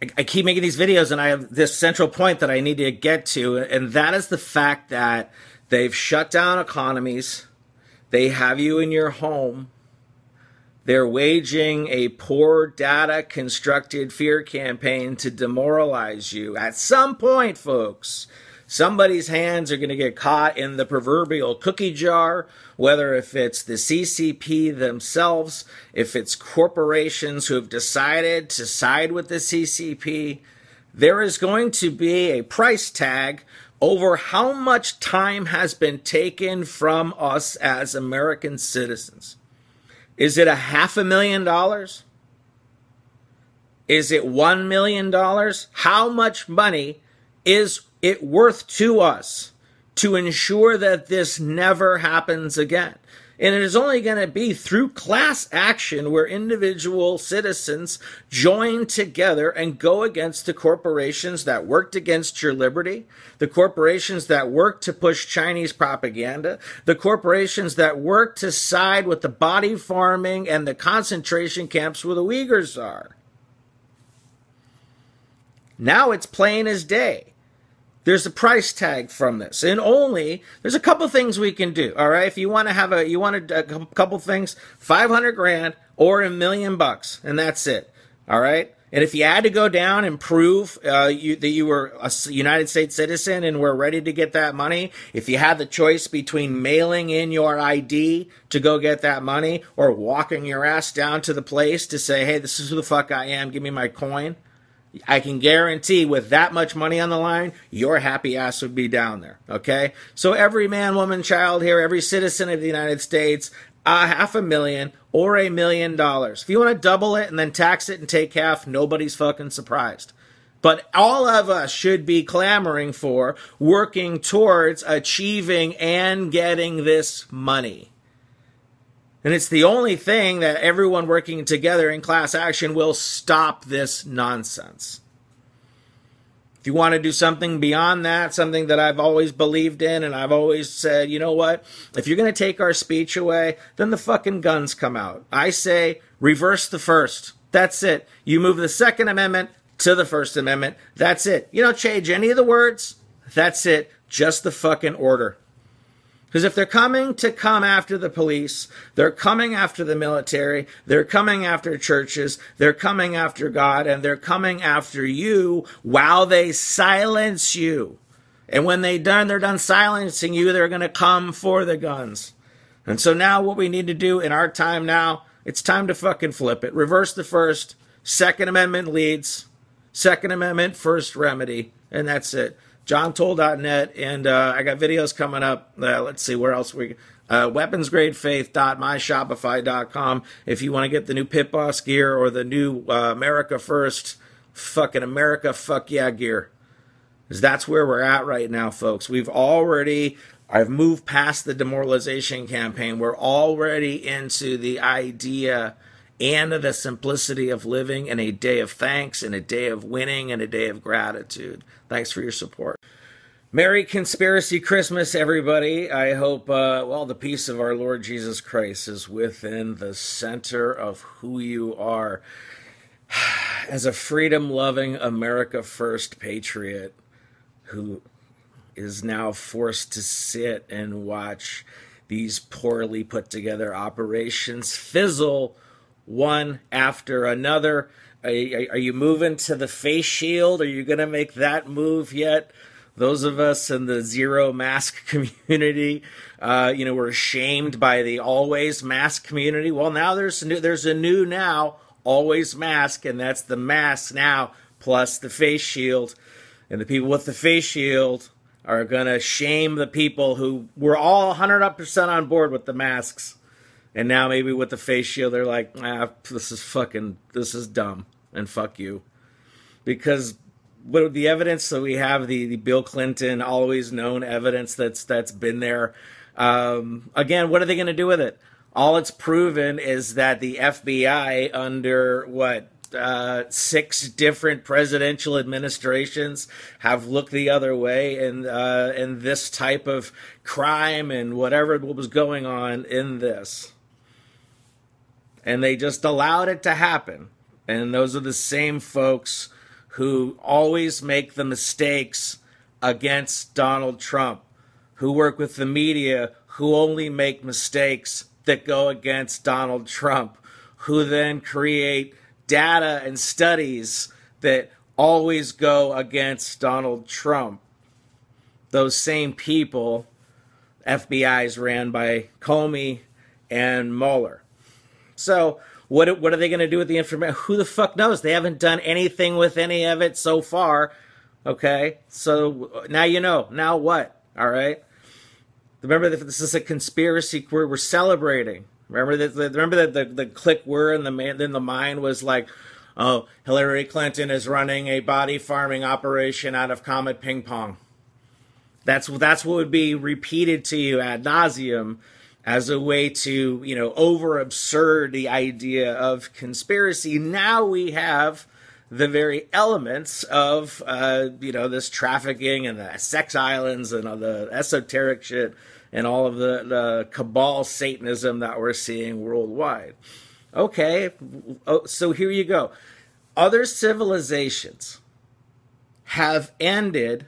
I, keep making these videos and I have this central point that I need to get to, and that is the fact that they've shut down economies. They have you in your home. They're waging a poor data constructed fear campaign to demoralize you. At some point, folks, somebody's hands are going to get caught in the proverbial cookie jar, whether if it's the CCP themselves, if it's corporations who have decided to side with the CCP. There is going to be a price tag over how much time has been taken from us as American citizens. Is it a half a million dollars? Is it $1 million? How much money is it worth to us to ensure that this never happens again? And it is only going to be through class action where individual citizens join together and go against the corporations that worked against your liberty, the corporations that work to push Chinese propaganda, the corporations that work to side with the body farming and the concentration camps where the Uyghurs are. Now it's plain as day. There's a price tag from this, and only there's a couple things we can do. All right, if you want to have a, you want a, a couple things, five hundred grand or a million bucks, and that's it. All right. And if you had to go down and prove uh, you, that you were a United States citizen and were ready to get that money, if you had the choice between mailing in your ID to go get that money or walking your ass down to the place to say, hey, this is who the fuck I am, give me my coin, I can guarantee with that much money on the line, your happy ass would be down there. Okay? So every man, woman, child here, every citizen of the United States, a half a million or a million dollars. If you want to double it and then tax it and take half, nobody's fucking surprised. But all of us should be clamoring for working towards achieving and getting this money. And it's the only thing that everyone working together in class action will stop this nonsense. If you want to do something beyond that, something that I've always believed in and I've always said, you know what? If you're going to take our speech away, then the fucking guns come out. I say reverse the first. That's it. You move the Second Amendment to the First Amendment. That's it. You don't change any of the words. That's it. Just the fucking order. Because if they're coming to come after the police, they're coming after the military, they're coming after churches, they're coming after God, and they're coming after you while they silence you. And when they done, they're done silencing you, they're going to come for the guns. And so now what we need to do in our time now, it's time to fucking flip it. Reverse the first, Second Amendment leads, Second Amendment first remedy, and that's it johntoll.net, and uh, I got videos coming up. Uh, let's see where else we. Uh, weaponsgradefaith.myshopify.com if you want to get the new Pit Boss gear or the new uh, America First fucking America fuck yeah gear. Because that's where we're at right now, folks. We've already, I've moved past the demoralization campaign. We're already into the idea and the simplicity of living in a day of thanks and a day of winning and a day of gratitude. Thanks for your support. Merry Conspiracy Christmas, everybody. I hope, uh, well, the peace of our Lord Jesus Christ is within the center of who you are. As a freedom loving, America First patriot who is now forced to sit and watch these poorly put together operations fizzle one after another. Are, are you moving to the face shield? Are you going to make that move yet? Those of us in the zero mask community, uh, you know, we're shamed by the always mask community. Well, now there's a new, there's a new now always mask, and that's the mask now plus the face shield. And the people with the face shield are going to shame the people who were all 100% on board with the masks. And now maybe with the face shield, they're like, ah, this is fucking, this is dumb, and fuck you, because what the evidence that we have the, the Bill Clinton always known evidence that's that's been there. Um, again, what are they going to do with it? All it's proven is that the FBI under what uh, six different presidential administrations have looked the other way, and uh, and this type of crime and whatever what was going on in this and they just allowed it to happen. And those are the same folks who always make the mistakes against Donald Trump, who work with the media who only make mistakes that go against Donald Trump, who then create data and studies that always go against Donald Trump. Those same people, FBI's ran by Comey and Mueller. So, what, what are they going to do with the information? Who the fuck knows? They haven't done anything with any of it so far. Okay, so now you know. Now what? All right. Remember that this is a conspiracy we're, we're celebrating. Remember that. Remember that the the click were and the man. Then the mind was like, oh, Hillary Clinton is running a body farming operation out of Comet Ping Pong. That's that's what would be repeated to you ad nauseum as a way to you know over absurd the idea of conspiracy. Now we have the very elements of uh, you know this trafficking and the sex islands and all the esoteric shit and all of the, the cabal Satanism that we're seeing worldwide. Okay, oh, so here you go. Other civilizations have ended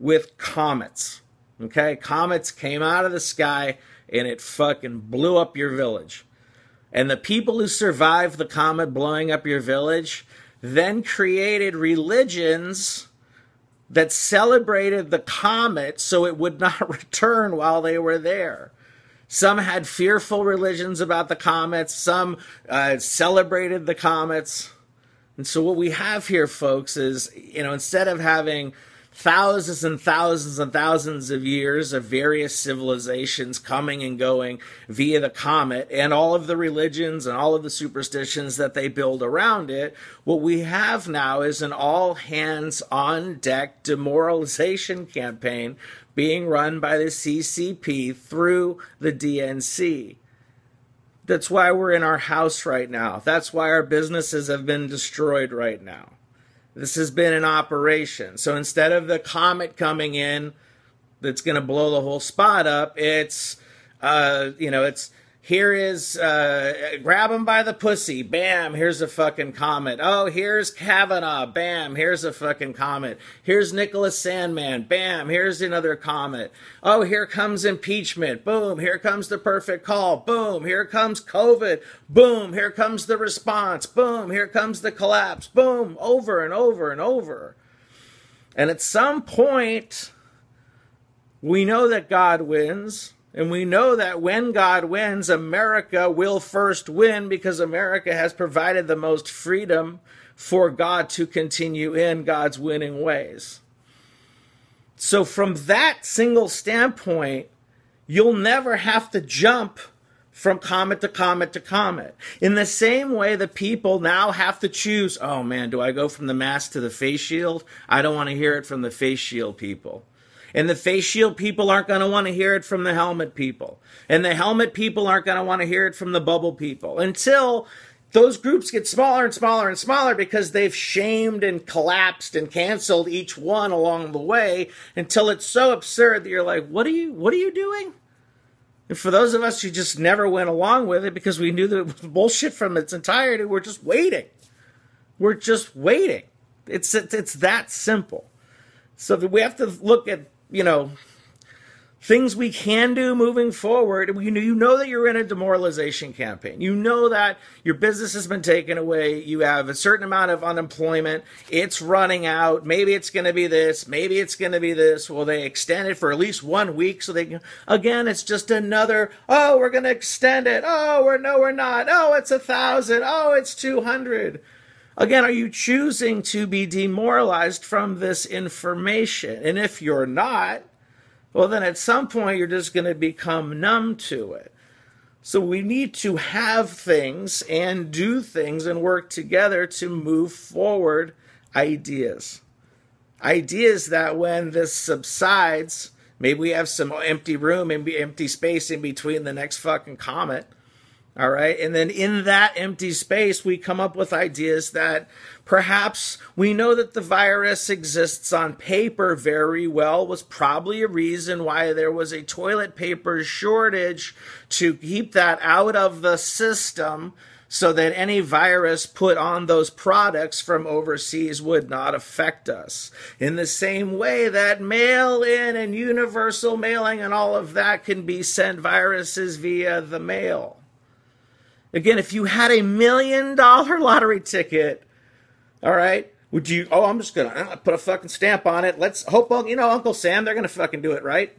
with comets. Okay, comets came out of the sky and it fucking blew up your village. And the people who survived the comet blowing up your village then created religions that celebrated the comet so it would not return while they were there. Some had fearful religions about the comets, some uh, celebrated the comets. And so, what we have here, folks, is you know, instead of having thousands and thousands and thousands of years of various civilizations coming and going via the comet and all of the religions and all of the superstitions that they build around it. What we have now is an all hands on deck demoralization campaign being run by the CCP through the DNC. That's why we're in our house right now. That's why our businesses have been destroyed right now. This has been an operation. So instead of the comet coming in that's going to blow the whole spot up, it's, uh, you know, it's here is uh, grab him by the pussy. Bam, here's a fucking comet. Oh, here's Kavanaugh. Bam, here's a fucking comet. Here's Nicholas Sandmann Bam, here's another comet. Oh, here comes impeachment. Boom, here comes the perfect call. Boom, here comes COVID. Boom, here comes the response. Boom, here comes the collapse. Boom, over and over and over. And at some point, we know that God wins and we know that when God wins, America will first win because America has provided the most freedom for God to continue in God's winning ways. So, from that single standpoint, you'll never have to jump from comet to comet to comet. In the same way, the people now have to choose oh man, do I go from the mask to the face shield? I don't want to hear it from the face shield people. And the face shield people aren't going to want to hear it from the helmet people. And the helmet people aren't going to want to hear it from the bubble people until those groups get smaller and smaller and smaller because they've shamed and collapsed and canceled each one along the way until it's so absurd that you're like, what are you, what are you doing? And for those of us who just never went along with it because we knew that it was bullshit from its entirety, we're just waiting. We're just waiting. It's, it's that simple. So we have to look at you know, things we can do moving forward. You know that you're in a demoralization campaign. You know that your business has been taken away. You have a certain amount of unemployment. It's running out. Maybe it's going to be this. Maybe it's going to be this. Will they extend it for at least one week so they can? Again, it's just another. Oh, we're going to extend it. Oh, we're no, we're not. Oh, it's a thousand. Oh, it's two hundred. Again, are you choosing to be demoralized from this information? And if you're not, well, then at some point you're just going to become numb to it. So we need to have things and do things and work together to move forward ideas. Ideas that when this subsides, maybe we have some empty room and empty space in between the next fucking comet all right. And then in that empty space, we come up with ideas that perhaps we know that the virus exists on paper very well, was probably a reason why there was a toilet paper shortage to keep that out of the system so that any virus put on those products from overseas would not affect us. In the same way that mail in and universal mailing and all of that can be sent viruses via the mail. Again, if you had a million dollar lottery ticket, all right, would you, oh, I'm just going to uh, put a fucking stamp on it. Let's hope, you know, Uncle Sam, they're to fucking do it, right?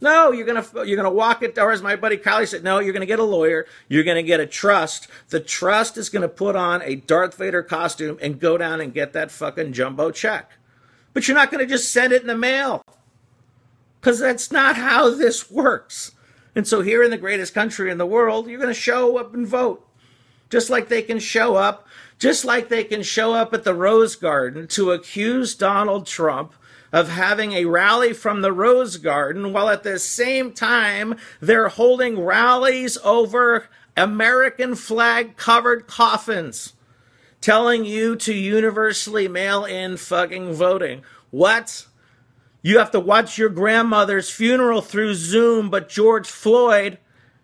No, you're gonna you're gonna walk it. Or as my buddy Kylie said, no, you're gonna get a lawyer. You're gonna get a trust. The trust is gonna put on a Darth Vader costume and go down and get that fucking jumbo check. But you're not gonna just send it in the mail, because that's not how this works. And so here in the greatest country in the world, you're gonna show up and vote, just like they can show up, just like they can show up at the Rose Garden to accuse Donald Trump of having a rally from the Rose Garden while at the same time they're holding rallies over American flag covered coffins, telling you to universally mail in fucking voting. What? You have to watch your grandmother's funeral through Zoom, but George Floyd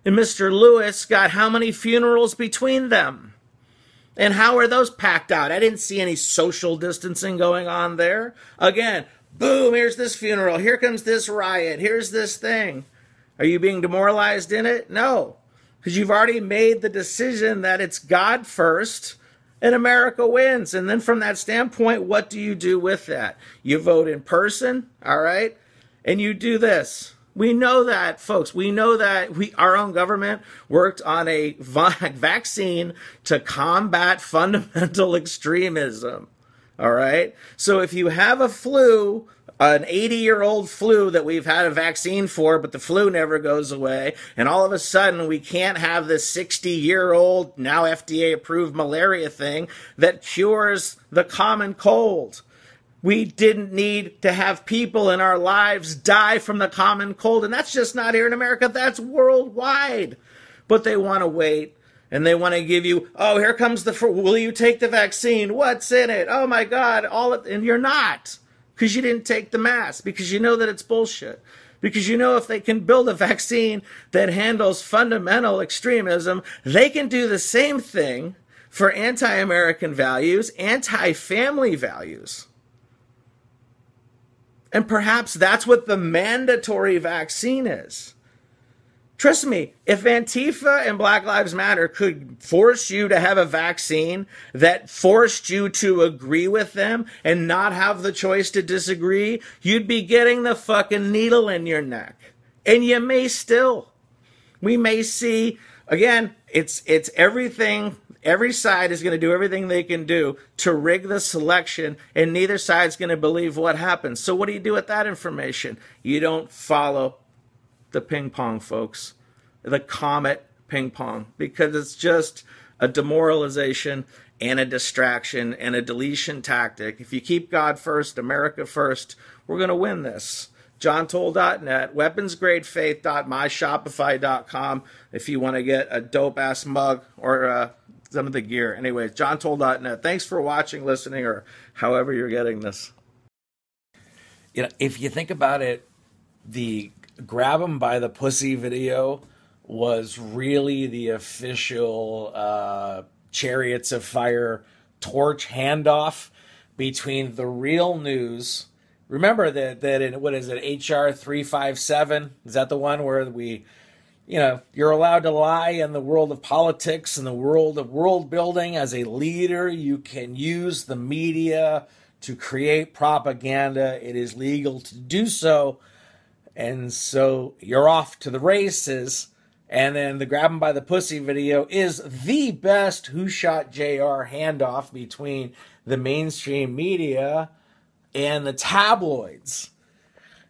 and Mr. Lewis got how many funerals between them? And how are those packed out? I didn't see any social distancing going on there. Again, boom, here's this funeral, here comes this riot, here's this thing. Are you being demoralized in it? No, because you've already made the decision that it's God first and America wins. And then from that standpoint, what do you do with that? You vote in person, all right? And you do this. We know that, folks. We know that we, our own government worked on a vaccine to combat fundamental extremism. All right. So if you have a flu, an 80 year old flu that we've had a vaccine for, but the flu never goes away, and all of a sudden we can't have this 60 year old, now FDA approved malaria thing that cures the common cold. We didn't need to have people in our lives die from the common cold, and that's just not here in America, that's worldwide. But they want to wait and they want to give you, oh, here comes the, will you take the vaccine? What's in it? Oh my God, all of, and you're not because you didn't take the mask, because you know that it's bullshit. Because you know if they can build a vaccine that handles fundamental extremism, they can do the same thing for anti American values, anti family values. And perhaps that's what the mandatory vaccine is. Trust me, if Antifa and Black Lives Matter could force you to have a vaccine that forced you to agree with them and not have the choice to disagree, you'd be getting the fucking needle in your neck. And you may still. We may see again, it's it's everything every side is going to do everything they can do to rig the selection and neither side's going to believe what happens. So what do you do with that information? You don't follow the ping pong, folks, the comet ping pong, because it's just a demoralization and a distraction and a deletion tactic. If you keep God first, America first, we're going to win this. JohnToll.net, weaponsgradefaith.myshopify.com if you want to get a dope ass mug or uh, some of the gear. Anyways, JohnToll.net. Thanks for watching, listening, or however you're getting this. You know, if you think about it, the grab him by the pussy video was really the official uh, chariots of fire torch handoff between the real news. Remember that that in what is it hr 357 is that the one where we you know you're allowed to lie in the world of politics and the world of world building. As a leader you can use the media to create propaganda. It is legal to do so and so you're off to the races. And then the grab him by the pussy video is the best Who Shot JR handoff between the mainstream media and the tabloids.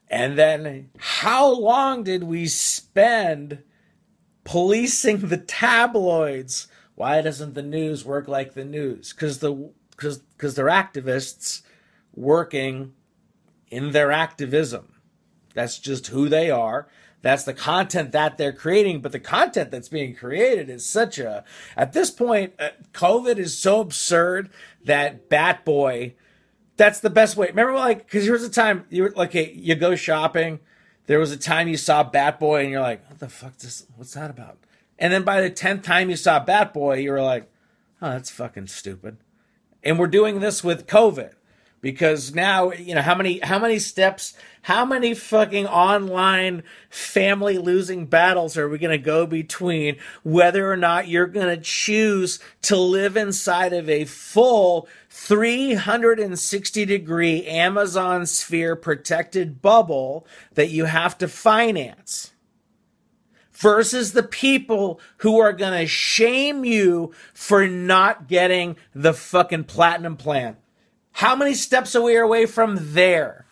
And then how long did we spend policing the tabloids? Why doesn't the news work like the news? Because the because because they're activists working in their activism. That's just who they are. That's the content that they're creating, but the content that's being created is such a. At this point, uh, COVID is so absurd that Bat Boy, that's the best way. Remember, like, because there was a time you were like, you go shopping. There was a time you saw Bat Boy, and you're like, what the fuck? This? What's that about? And then by the 10th time you saw Bat Boy, you were like, oh, that's fucking stupid. And we're doing this with COVID because now you know how many how many steps how many fucking online family losing battles are we going to go between whether or not you're going to choose to live inside of a full 360 degree Amazon sphere protected bubble that you have to finance versus the people who are going to shame you for not getting the fucking platinum plan how many steps are we away from there?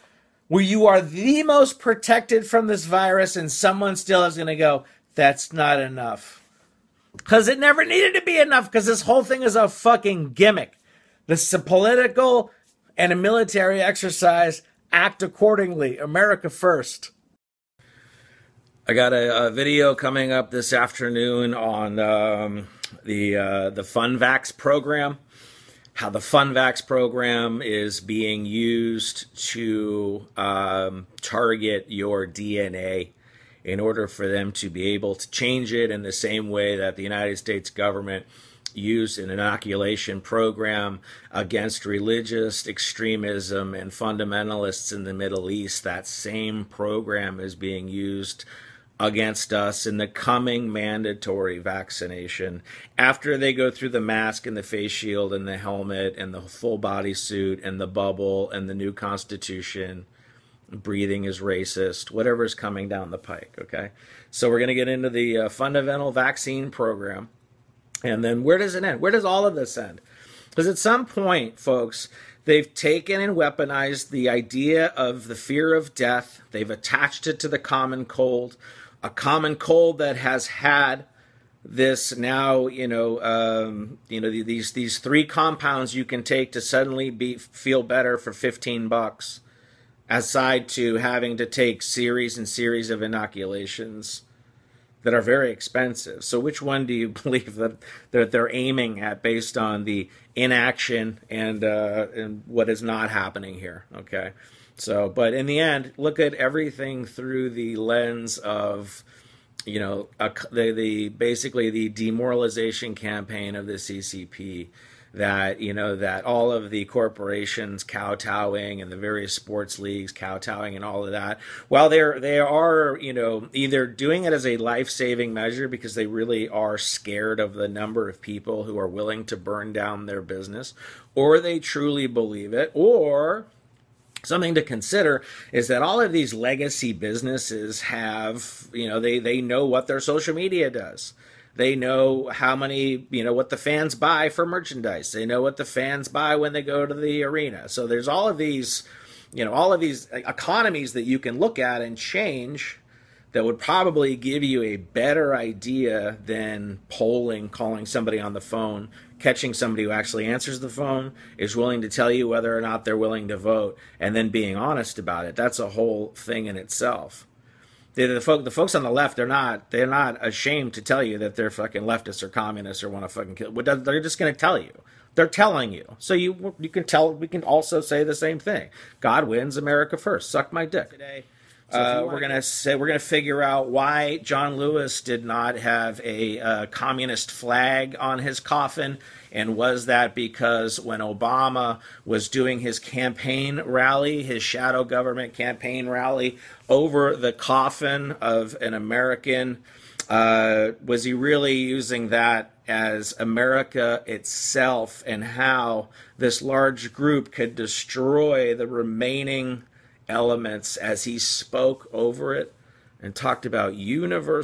Where you are the most protected from this virus, and someone still is going to go, that's not enough. Because it never needed to be enough, because this whole thing is a fucking gimmick. This is a political and a military exercise. Act accordingly. America first. I got a, a video coming up this afternoon on um, the uh, the FunVax program how the FunVax program is being used to um, target your DNA in order for them to be able to change it in the same way that the United States government used an inoculation program against religious extremism and fundamentalists in the Middle East. That same program is being used against us in the coming mandatory vaccination. After they go through the mask and the face shield and the helmet and the full body suit and the bubble and the new constitution breathing is racist. Whatever is coming down the pike okay? So we're going to get into the uh, fundamental vaccine program. And then where does it end? Where does all of this end? Because at some point folks They've taken and weaponized the idea of the fear of death. They've attached it to the common cold a common cold that has had this now you know um, you know these these three compounds you can take to suddenly be feel better for 15 bucks aside to having to take series and series of inoculations that are very expensive. So which one do you believe that they're, they're aiming at based on the inaction and uh, and what is not happening here? Okay so, but in the end, look at everything through the lens of, you know, a, the, the basically the demoralization campaign of the CCP. That you know that all of the corporations kowtowing and the various sports leagues kowtowing and all of that, while they're they are you know either doing it as a life saving measure because they really are scared of the number of people who are willing to burn down their business, or they truly believe it, or something to consider is that all of these legacy businesses have you know they they know what their social media does. They know how many you know what the fans buy for merchandise. They know what the fans buy when they go to the arena. So there's all of these you know all of these economies that you can look at and change that would probably give you a better idea than polling calling somebody on the phone catching somebody who actually answers the phone, is willing to tell you whether or not they're willing to vote, and then being honest about it. That's a whole thing in itself. The, the, folk, the folks on the left, they're not they're not ashamed to tell you that they're fucking leftists or communists or want to fucking kill. They're just going to tell you. They're telling you. So you you can tell. We can also say the same thing. God wins. America first. Suck my dick. Today uh, we're gonna say we're gonna figure out why John Lewis did not have a uh, communist flag on his coffin, and was that because when Obama was doing his campaign rally, his shadow government campaign rally over the coffin of an American, uh, was he really using that as America itself, and how this large group could destroy the remaining elements as he spoke over it and talked about universal